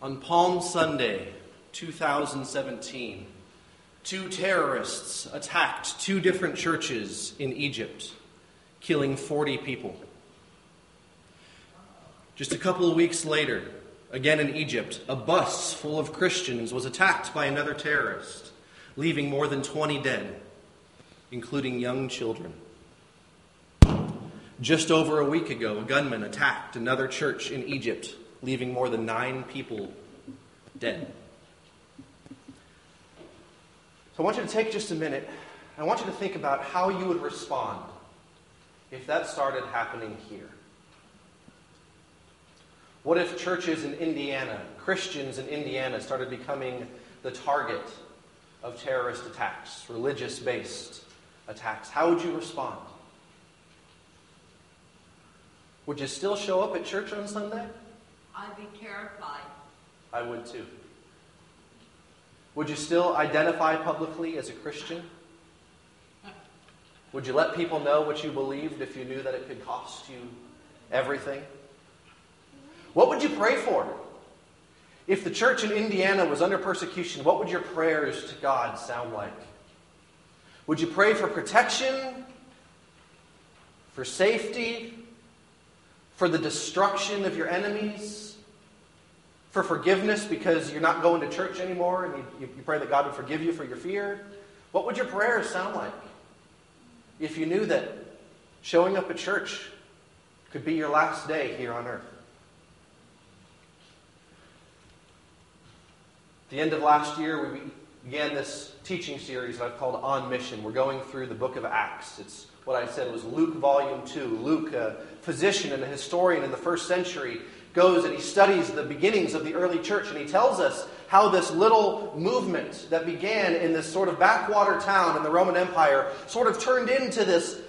On Palm Sunday, 2017, two terrorists attacked two different churches in Egypt, killing 40 people. Just a couple of weeks later, again in Egypt, a bus full of Christians was attacked by another terrorist, leaving more than 20 dead, including young children. Just over a week ago, a gunman attacked another church in Egypt, leaving more than nine people dead. So I want you to take just a minute. I want you to think about how you would respond if that started happening here. What if churches in Indiana, Christians in Indiana, started becoming the target of terrorist attacks, religious based attacks? How would you respond? Would you still show up at church on Sunday? I'd be terrified. I would too. Would you still identify publicly as a Christian? Would you let people know what you believed if you knew that it could cost you everything? What would you pray for? If the church in Indiana was under persecution, what would your prayers to God sound like? Would you pray for protection, for safety, for the destruction of your enemies? For forgiveness because you're not going to church anymore and you, you, pray that God would forgive you for your fear? What would your prayers sound like if you knew that showing up at church could be your last day here on earth? At the end of last year, we began this teaching series that I've called On Mission. We're going through the book of Acts. It's what I said was Luke volume 2. Luke, a physician and a historian in the first century, goes and he studies the beginnings of the early church, and he tells us how this little movement that began in this sort of backwater town in the Roman Empire sort of turned into this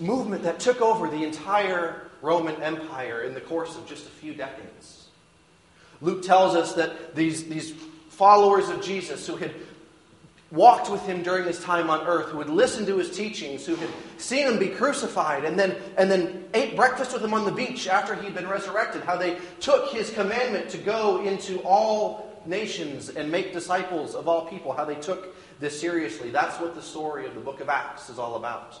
movement that took over the entire Roman Empire in the course of just a few decades. Luke tells us that these, these followers of Jesus who had walked with him during his time on earth, who had listened to his teachings, who had seen him be crucified, and then, and then ate breakfast with him on the beach after he'd been resurrected, how they took his commandment to go into all nations and make disciples of all people, how they took this seriously. That's what the story of the book of Acts is all about.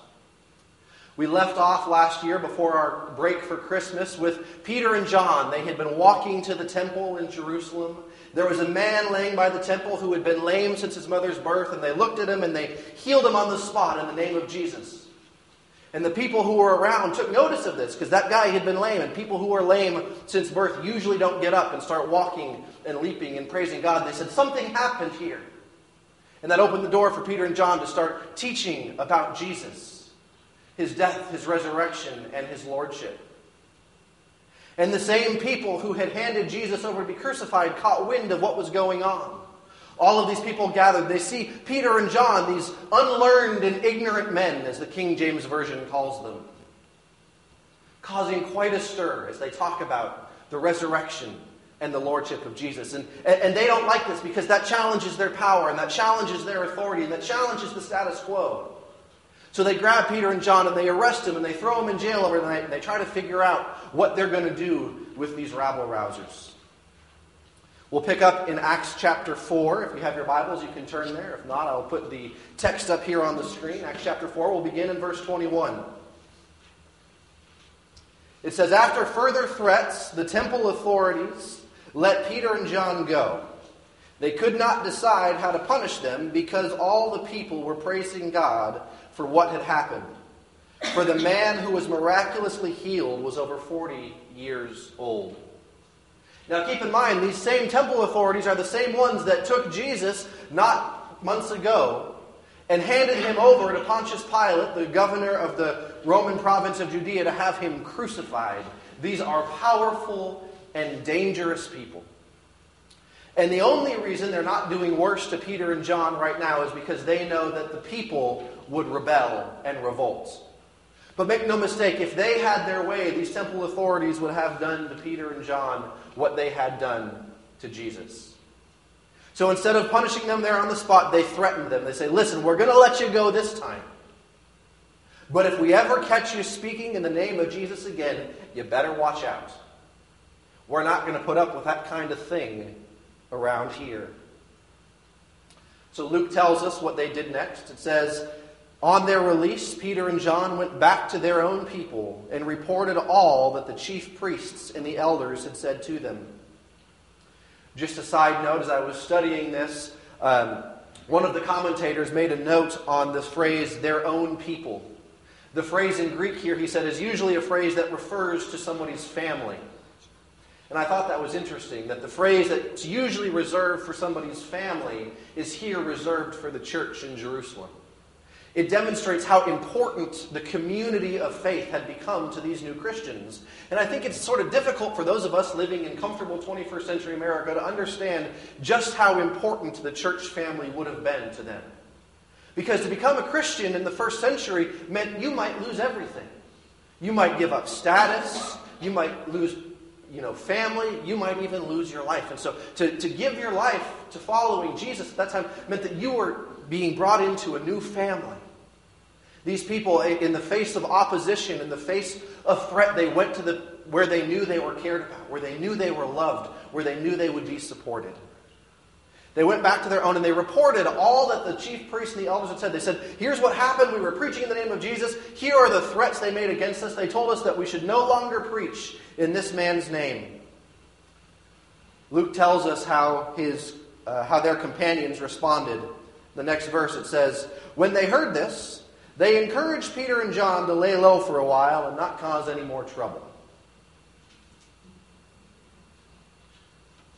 We left off last year before our break for Christmas with Peter and John. They had been walking to the temple in Jerusalem. There was a man laying by the temple who had been lame since his mother's birth, and they looked at him and they healed him on the spot in the name of Jesus. And the people who were around took notice of this because that guy had been lame, and people who are lame since birth usually don't get up and start walking and leaping and praising God. They said, Something happened here. And that opened the door for Peter and John to start teaching about Jesus, his death, his resurrection, and his lordship. And the same people who had handed Jesus over to be crucified caught wind of what was going on. All of these people gathered. They see Peter and John, these unlearned and ignorant men, as the King James Version calls them, causing quite a stir as they talk about the resurrection and the lordship of Jesus. And, and they don't like this because that challenges their power and that challenges their authority and that challenges the status quo. So they grab Peter and John and they arrest them and they throw them in jail overnight and they try to figure out what they're going to do with these rabble rousers. We'll pick up in Acts chapter 4. If you have your Bibles, you can turn there. If not, I'll put the text up here on the screen. Acts chapter 4, we'll begin in verse 21. It says, After further threats, the temple authorities let Peter and John go. They could not decide how to punish them because all the people were praising God for what had happened. For the man who was miraculously healed was over 40 years old. Now keep in mind, these same temple authorities are the same ones that took Jesus not months ago and handed him over to Pontius Pilate, the governor of the Roman province of Judea, to have him crucified. These are powerful and dangerous people. And the only reason they're not doing worse to Peter and John right now is because they know that the people would rebel and revolt. But make no mistake, if they had their way, these temple authorities would have done to Peter and John what they had done to Jesus. So instead of punishing them there on the spot, they threatened them. They say, Listen, we're going to let you go this time. But if we ever catch you speaking in the name of Jesus again, you better watch out. We're not going to put up with that kind of thing around here. So Luke tells us what they did next. It says, On their release, Peter and John went back to their own people and reported all that the chief priests and the elders had said to them. Just a side note, as I was studying this, um, one of the commentators made a note on this phrase, their own people. The phrase in Greek here, he said, is usually a phrase that refers to somebody's family. And I thought that was interesting that the phrase that's usually reserved for somebody's family is here reserved for the church in Jerusalem. It demonstrates how important the community of faith had become to these new Christians. And I think it's sort of difficult for those of us living in comfortable 21st century America to understand just how important the church family would have been to them. Because to become a Christian in the first century meant you might lose everything. You might give up status, you might lose you know, family, you might even lose your life. And so to, to give your life to following Jesus at that time meant that you were being brought into a new family. These people, in the face of opposition, in the face of threat, they went to the, where they knew they were cared about, where they knew they were loved, where they knew they would be supported. They went back to their own and they reported all that the chief priests and the elders had said. They said, Here's what happened. We were preaching in the name of Jesus. Here are the threats they made against us. They told us that we should no longer preach in this man's name. Luke tells us how, his, uh, how their companions responded. The next verse it says, When they heard this, they encouraged Peter and John to lay low for a while and not cause any more trouble.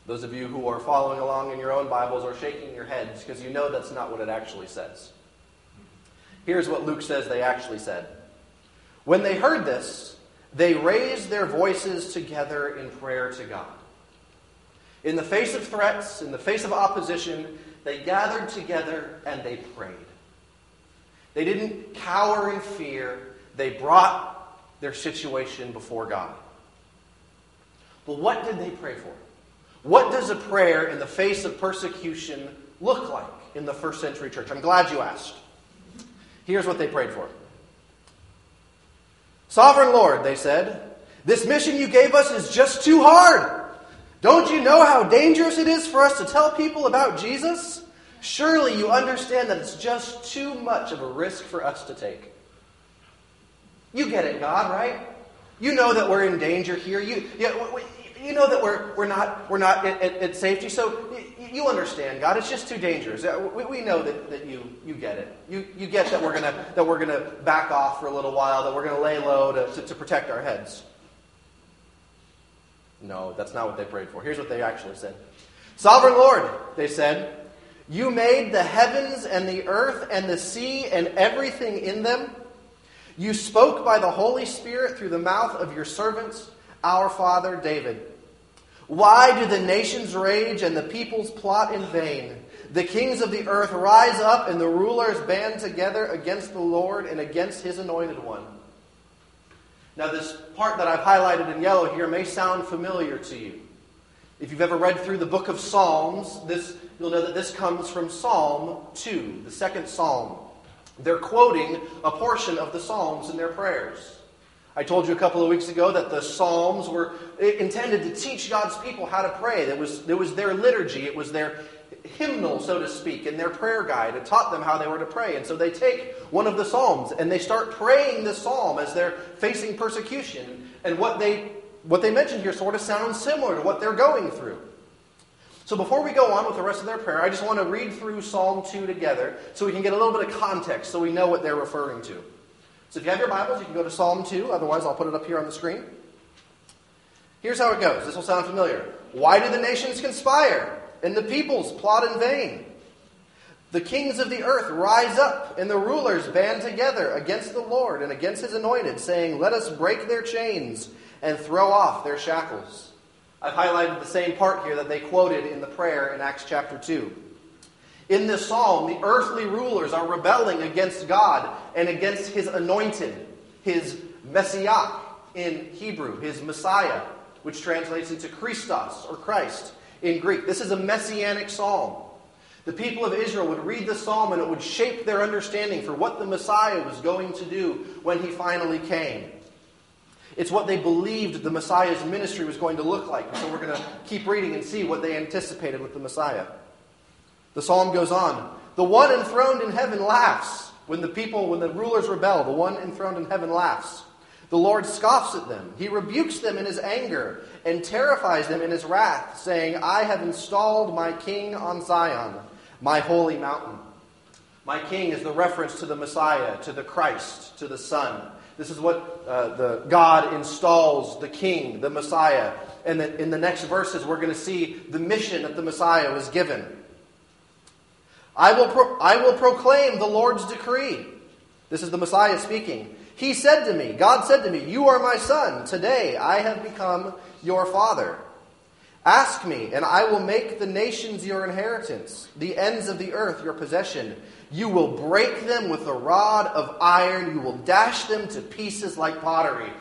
Those of you who are following along in your own Bibles are shaking your heads because you know that's not what it actually says. Here's what Luke says they actually said. When they heard this, they raised their voices together in prayer to God. In the face of threats, in the face of opposition, they gathered together and they prayed. They didn't cower in fear, they brought their situation before God. But what did they pray for? What does a prayer in the face of persecution look like in the first century church? I'm glad you asked. Here's what they prayed for Sovereign Lord, they said, this mission you gave us is just too hard. Don't you know how dangerous it is for us to tell people about Jesus? Surely you understand that it's just too much of a risk for us to take. You get it, God, right? You know that we're in danger here. You, yeah, you know that we're, we're not, we're not at, at, safety, so you, you, understand, God. It's just too dangerous. Uh, we, we know that, that you, you get it. You, you get that we're going gonna back off for a little while, that we're going to lay low to, to, to protect our heads. No, that's not what they prayed for. Here's what they actually said Sovereign Lord, they said, you made the heavens and the earth and the sea and everything in them. You spoke by the Holy Spirit through the mouth of your servants, our father David. Why do the nations rage and the peoples plot in vain? The kings of the earth rise up and the rulers band together against the Lord and against his anointed one. Now, this part that I've highlighted in yellow here may sound familiar to you. If you've ever read through the book of Psalms, this, you'll know that this comes from Psalm 2, the second psalm. They're quoting a portion of the Psalms in their prayers. I told you a couple of weeks ago that the Psalms were intended to teach God's people how to pray. It was, it was their liturgy, it was their hymnal, so to speak, and their prayer guide. It taught them how they were to pray. And so they take one of the Psalms and they start praying the Psalm as they're facing persecution. And what they, what they mentioned here sort of sounds similar to what they're going through. So before we go on with the rest of their prayer, I just want to read through Psalm 2 together so we can get a little bit of context so we know what they're referring to. So if you have your Bibles, you can go to Psalm 2. Otherwise, I'll put it up here on the screen. Here's how it goes. This will sound familiar. Why do the nations conspire and the peoples plot in vain? The kings of the earth rise up and the rulers band together against the Lord and against his anointed, saying, Let us break their chains and throw off their shackles. I've highlighted the same part here that they quoted in the prayer in Acts chapter 2. In this psalm, the earthly rulers are rebelling against God and against his anointed, his Messiah in Hebrew, his Messiah, which translates into Christos or Christ in Greek. This is a messianic psalm. The people of Israel would read the psalm and it would shape their understanding for what the Messiah was going to do when he finally came. It's what they believed the Messiah's ministry was going to look like. So we're going to keep reading and see what they anticipated with the Messiah. The psalm goes on. The one enthroned in heaven laughs. When the people, when the rulers rebel, the one enthroned in heaven laughs. The Lord scoffs at them. He rebukes them in his anger and terrifies them in his wrath, saying, I have installed my king on Zion, my holy mountain. My king is the reference to the Messiah, to the Christ, to the Son. This is what uh, the God installs the king, the Messiah. And the, in the next verses, we're going to see the mission that the Messiah was given. I will, pro- I will proclaim the Lord's decree. This is the Messiah speaking. He said to me, God said to me, You are my son. Today I have become your father. Ask me, and I will make the nations your inheritance, the ends of the earth your possession. You will break them with a rod of iron. You will dash them to pieces like pottery.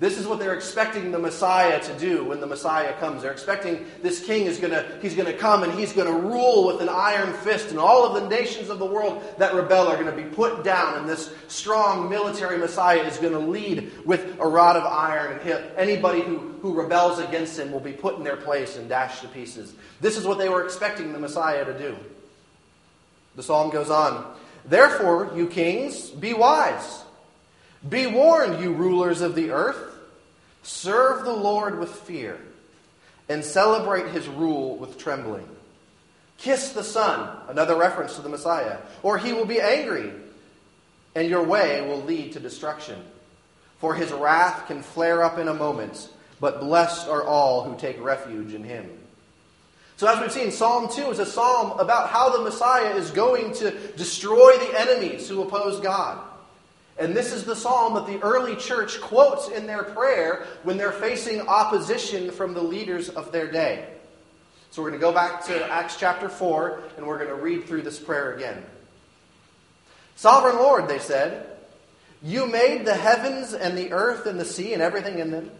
This is what they're expecting the Messiah to do when the Messiah comes. They're expecting this king is going to he's going to come and he's going to rule with an iron fist and all of the nations of the world that rebel are going to be put down and this strong military Messiah is going to lead with a rod of iron and anybody who, who rebels against him will be put in their place and dashed to pieces. This is what they were expecting the Messiah to do. The psalm goes on. Therefore, you kings, be wise. Be warned, you rulers of the earth. Serve the Lord with fear and celebrate his rule with trembling. Kiss the Son, another reference to the Messiah, or he will be angry, and your way will lead to destruction. For his wrath can flare up in a moment, but blessed are all who take refuge in him. So, as we've seen, Psalm 2 is a psalm about how the Messiah is going to destroy the enemies who oppose God. And this is the psalm that the early church quotes in their prayer when they're facing opposition from the leaders of their day. So we're going to go back to Acts chapter 4 and we're going to read through this prayer again. Sovereign Lord, they said, you made the heavens and the earth and the sea and everything in them.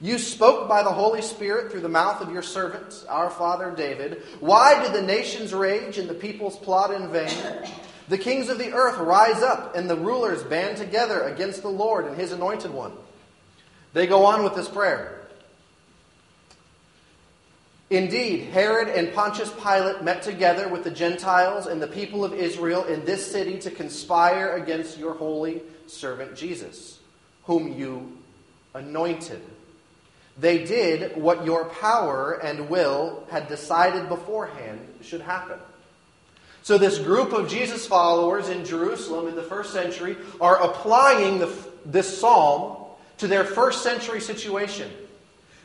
You spoke by the Holy Spirit through the mouth of your servant, our father David. Why did the nations rage and the peoples plot in vain? The kings of the earth rise up, and the rulers band together against the Lord and his anointed one. They go on with this prayer. Indeed, Herod and Pontius Pilate met together with the Gentiles and the people of Israel in this city to conspire against your holy servant Jesus, whom you anointed. They did what your power and will had decided beforehand should happen. So, this group of Jesus followers in Jerusalem in the first century are applying the, this psalm to their first century situation.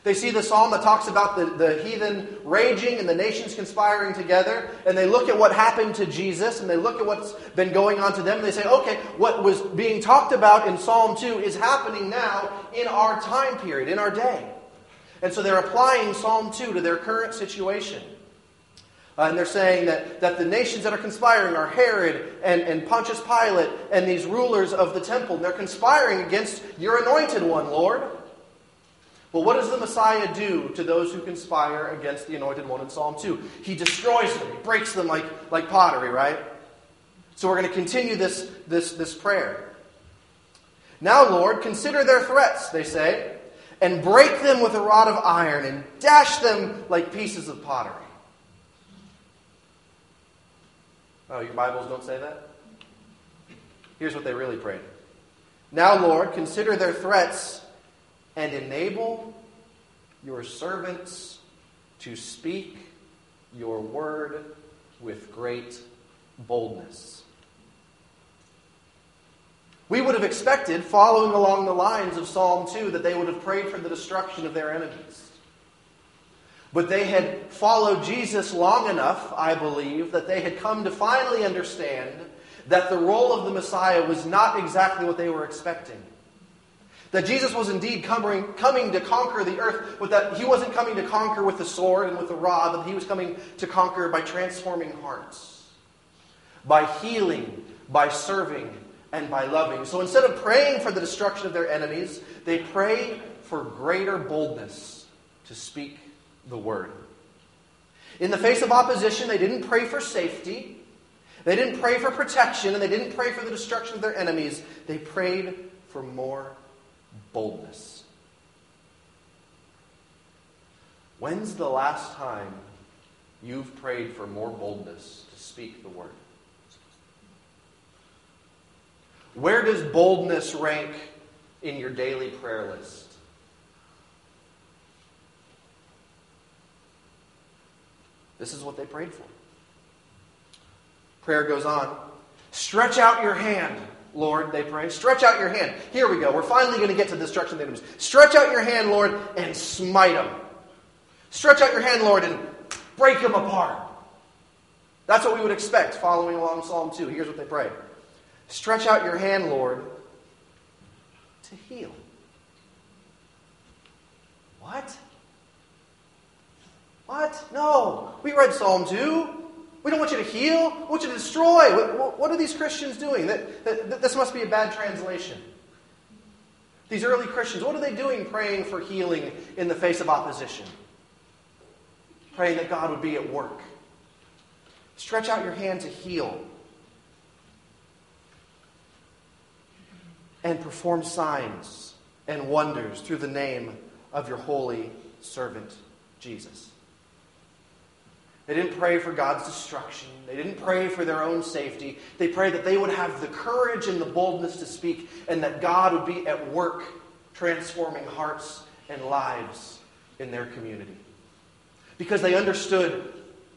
They see the psalm that talks about the, the heathen raging and the nations conspiring together, and they look at what happened to Jesus, and they look at what's been going on to them, and they say, okay, what was being talked about in Psalm 2 is happening now in our time period, in our day. And so they're applying Psalm 2 to their current situation. Uh, and they're saying that, that the nations that are conspiring are Herod and, and Pontius Pilate and these rulers of the temple. They're conspiring against your anointed one, Lord. Well, what does the Messiah do to those who conspire against the anointed one in Psalm 2? He destroys them, he breaks them like, like pottery, right? So we're going to continue this, this, this prayer. Now, Lord, consider their threats, they say, and break them with a rod of iron and dash them like pieces of pottery. Oh, your Bibles don't say that? Here's what they really prayed. Now, Lord, consider their threats and enable your servants to speak your word with great boldness. We would have expected, following along the lines of Psalm 2, that they would have prayed for the destruction of their enemies. But they had followed Jesus long enough, I believe, that they had come to finally understand that the role of the Messiah was not exactly what they were expecting. That Jesus was indeed coming, coming to conquer the earth, but that he wasn't coming to conquer with the sword and with the rod, but he was coming to conquer by transforming hearts, by healing, by serving, and by loving. So instead of praying for the destruction of their enemies, they pray for greater boldness to speak the word. In the face of opposition, they didn't pray for safety. They didn't pray for protection and they didn't pray for the destruction of their enemies. They prayed for more boldness. When's the last time you've prayed for more boldness to speak the word? Where does boldness rank in your daily prayer list? This is what they prayed for. Prayer goes on. Stretch out your hand, Lord, they pray. Stretch out your hand. Here we go. We're finally going to get to the destruction of the enemies. Stretch out your hand, Lord, and smite them. Stretch out your hand, Lord, and break them apart. That's what we would expect following along Psalm 2. Here's what they pray Stretch out your hand, Lord, to heal. What? What? No. We read Psalm 2. We don't want you to heal. We want you to destroy. What, what are these Christians doing? That, that, this must be a bad translation. These early Christians, what are they doing praying for healing in the face of opposition? Praying that God would be at work. Stretch out your hand to heal. And perform signs and wonders through the name of your holy servant, Jesus. They didn't pray for God's destruction. They didn't pray for their own safety. They prayed that they would have the courage and the boldness to speak and that God would be at work transforming hearts and lives in their community. Because they understood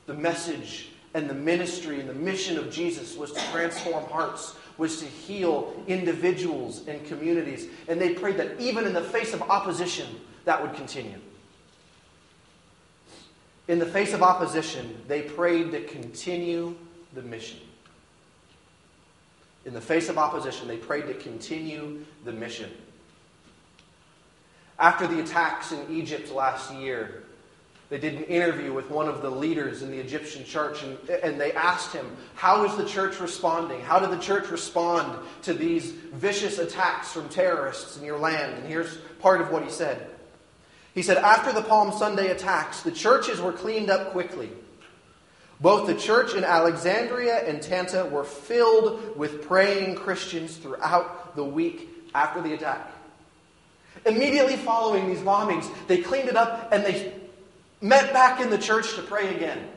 the message and the ministry and the mission of Jesus was to transform hearts, was to heal individuals and communities. And they prayed that even in the face of opposition, that would continue. In the face of opposition, they prayed to continue the mission. In the face of opposition, they prayed to continue the mission. After the attacks in Egypt last year, they did an interview with one of the leaders in the Egyptian church, and, and they asked him, How is the church responding? How did the church respond to these vicious attacks from terrorists in your land? And here's part of what he said he said, after the Palm Sunday attacks, the churches were cleaned up quickly. Both the church in Alexandria and Tanta were filled with praying Christians throughout the week after the attack. Immediately following these bombings, they cleaned it up and they met back in the church to pray again.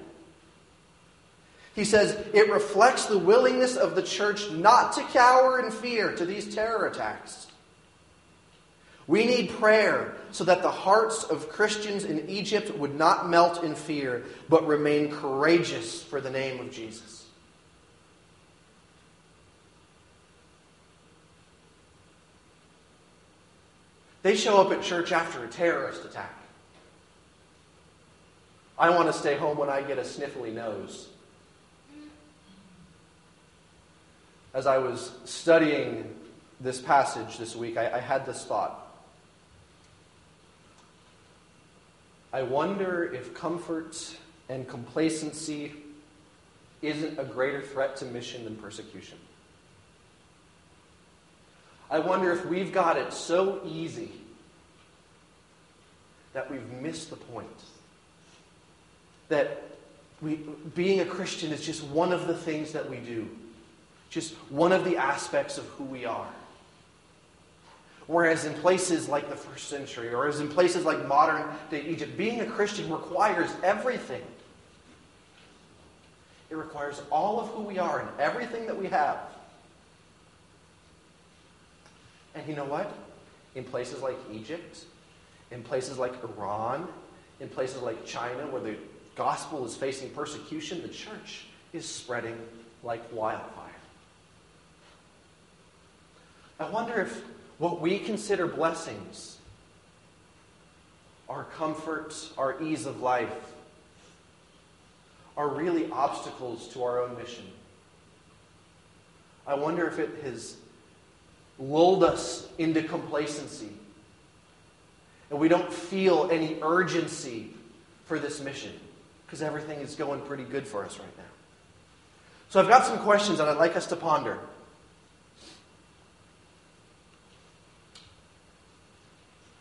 He says it reflects the willingness of the church not to cower in fear to these terror attacks. We need prayer so that the hearts of Christians in Egypt would not melt in fear, but remain courageous for the name of Jesus. They show up at church after a terrorist attack. I want to stay home when I get a sniffly nose. As I was studying this passage this week, I, I had this thought. I wonder if comfort and complacency isn't a greater threat to mission than persecution. I wonder if we've got it so easy that we've missed the point. That we, being a Christian is just one of the things that we do, just one of the aspects of who we are. Whereas in places like the first century, or as in places like modern day Egypt, being a Christian requires everything. It requires all of who we are and everything that we have. And you know what? In places like Egypt, in places like Iran, in places like China, where the gospel is facing persecution, the church is spreading like wildfire. I wonder if what we consider blessings, our comfort, our ease of life, are really obstacles to our own mission. I wonder if it has lulled us into complacency and we don't feel any urgency for this mission because everything is going pretty good for us right now. So I've got some questions that I'd like us to ponder.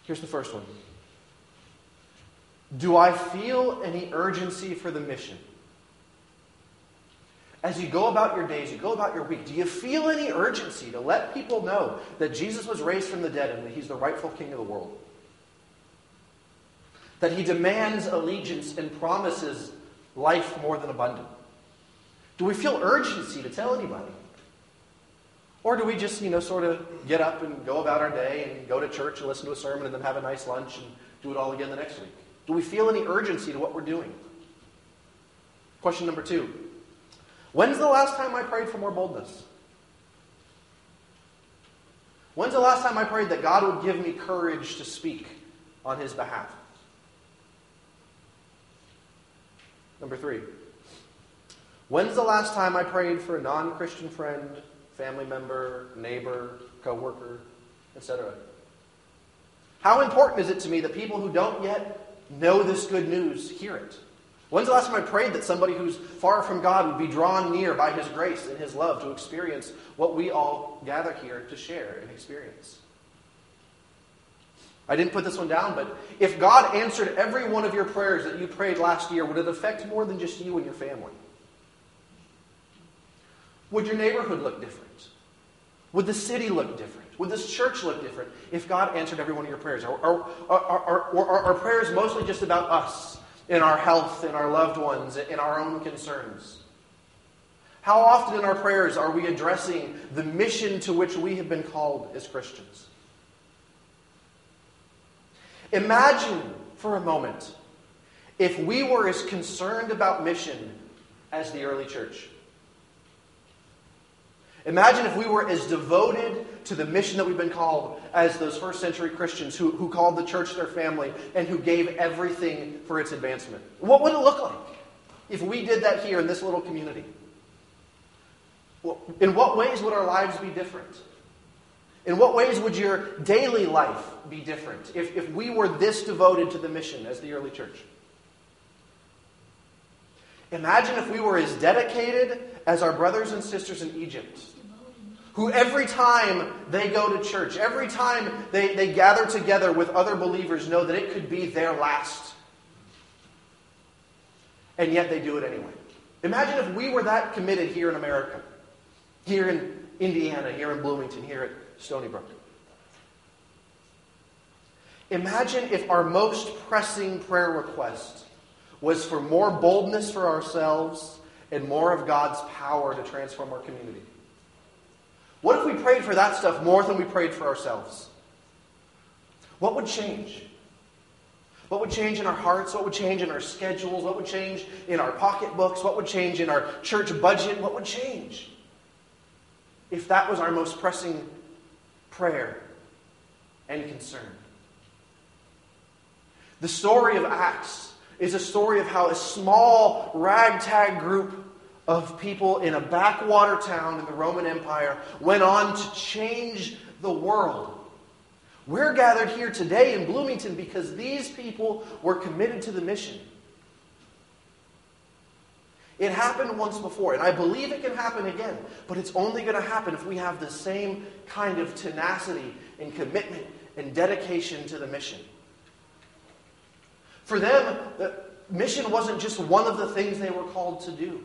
Here's the first one Do I feel any urgency for the mission? as you go about your days, you go about your week, do you feel any urgency to let people know that Jesus was raised from the dead and that he's the rightful king of the world? That he demands allegiance and promises life more than abundant? Do we feel urgency to tell anybody? Or do we just, you know, sort of get up and go about our day and go to church and listen to a sermon and then have a nice lunch and do it all again the next week? Do we feel any urgency to what we're doing? Question number two When's the last time I prayed for more boldness? When's the last time I prayed that God would give me courage to speak on His behalf? Number three. When's the last time I prayed for a non Christian friend, family member, neighbor, coworker, etc.? How important is it to me that people who don't yet know this good news hear it? When's the last time I prayed that somebody who's far from God would be drawn near by His grace and His love to experience what we all gather here to share and experience? I didn't put this one down, but if God answered every one of your prayers that you prayed last year, would it affect more than just you and your family? Would your neighborhood look different? Would the city look different? Would this church look different if God answered every one of your prayers? Are, are, are, are, are prayers mostly just about us in our health, in our loved ones, in our own concerns? How often in our prayers are we addressing the mission to which we have been called as Christians? Imagine for a moment if we were as concerned about mission as the early church. Imagine if we were as devoted to the mission that we've been called as those first century Christians who, who called the church their family and who gave everything for its advancement. What would it look like if we did that here in this little community? In what ways would our lives be different? In what ways would your daily life be different if, if we were this devoted to the mission as the early church? Imagine if we were as dedicated as our brothers and sisters in Egypt, who every time they go to church, every time they, they gather together with other believers, know that it could be their last. And yet they do it anyway. Imagine if we were that committed here in America, here in Indiana, here in Bloomington, here at Stony Brook. Imagine if our most pressing prayer request was for more boldness for ourselves and more of God's power to transform our community. What if we prayed for that stuff more than we prayed for ourselves? What would change? What would change in our hearts? What would change in our schedules? What would change in our pocketbooks? What would change in our church budget? What would change if that was our most pressing prayer and concern? The story of Acts is a story of how a small ragtag group of people in a backwater town in the Roman Empire went on to change the world. We're gathered here today in Bloomington because these people were committed to the mission. It happened once before, and I believe it can happen again, but it's only going to happen if we have the same kind of tenacity and commitment and dedication to the mission. For them, the mission wasn't just one of the things they were called to do.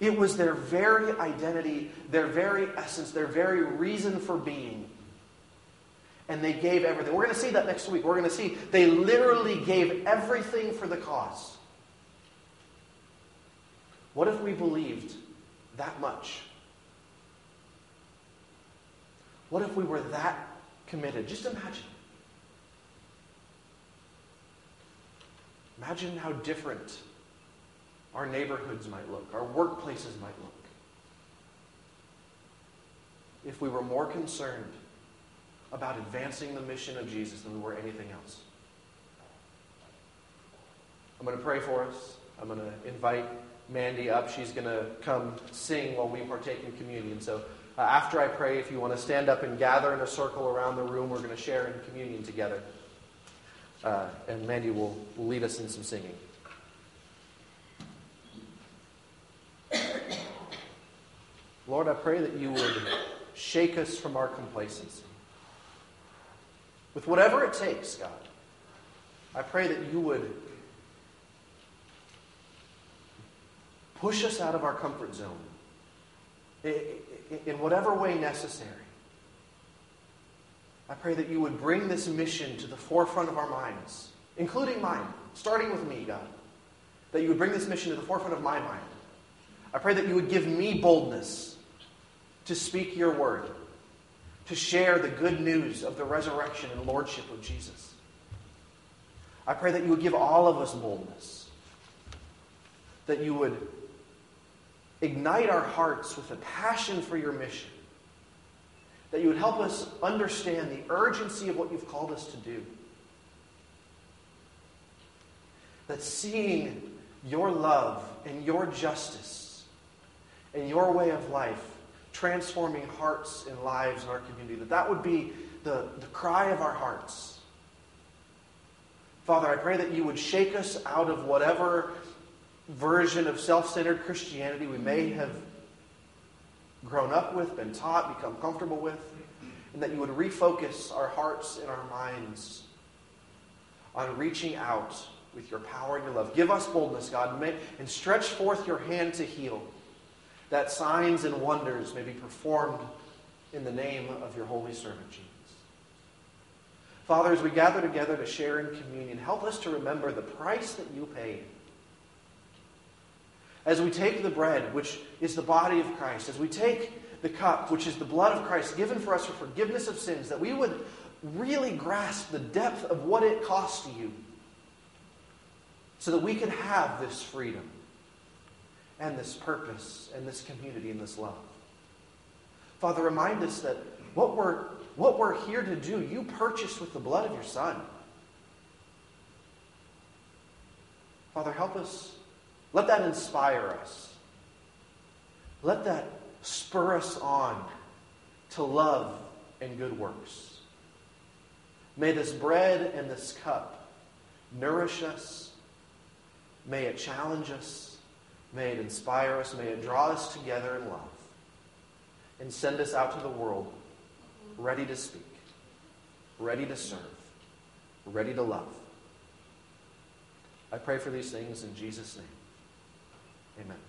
It was their very identity, their very essence, their very reason for being. And they gave everything. We're going to see that next week. We're going to see they literally gave everything for the cause. What if we believed that much? What if we were that committed? Just imagine. Imagine how different our neighborhoods might look, our workplaces might look, if we were more concerned about advancing the mission of Jesus than we were anything else. I'm going to pray for us. I'm going to invite Mandy up. She's going to come sing while we partake in communion. So uh, after I pray, if you want to stand up and gather in a circle around the room, we're going to share in communion together. Uh, and Mandy will, will lead us in some singing. Lord, I pray that you would shake us from our complacency. With whatever it takes, God, I pray that you would Push us out of our comfort zone in whatever way necessary. I pray that you would bring this mission to the forefront of our minds, including mine, starting with me, God. That you would bring this mission to the forefront of my mind. I pray that you would give me boldness to speak your word, to share the good news of the resurrection and lordship of Jesus. I pray that you would give all of us boldness, that you would ignite our hearts with a passion for your mission, that you would help us understand the urgency of what you've called us to do. That seeing your love and your justice and your way of life transforming hearts and lives in our community, that that would be the, the cry of our hearts. Father, I pray that you would shake us out of whatever version of self centered Christianity we may have grown up with, been taught, become comfortable with, and that you would refocus our hearts and our minds on reaching out with your power and your love. Give us boldness, God, and stretch forth your hand to heal, that signs and wonders may be performed in the name of your holy servant, Jesus. Father, as we gather together to share in communion, help us to remember the price that you paid as we take the bread, which is the body of Christ, as we take the cup, which is the blood of Christ given for us for forgiveness of sins, that we would really grasp the depth of what it cost you so that we could have this freedom and this purpose and this community and this love. Father, remind us that what we're, what we're here to do, you purchased with the blood of your Son. Father, help us let that inspire us. Let that spur us on to love and good works. May this bread and this cup nourish us. May it challenge us. May it inspire us. May it draw us together in love. And send us out to the world ready to speak, ready to serve, ready to love. I pray for these things in Jesus' name. Amen.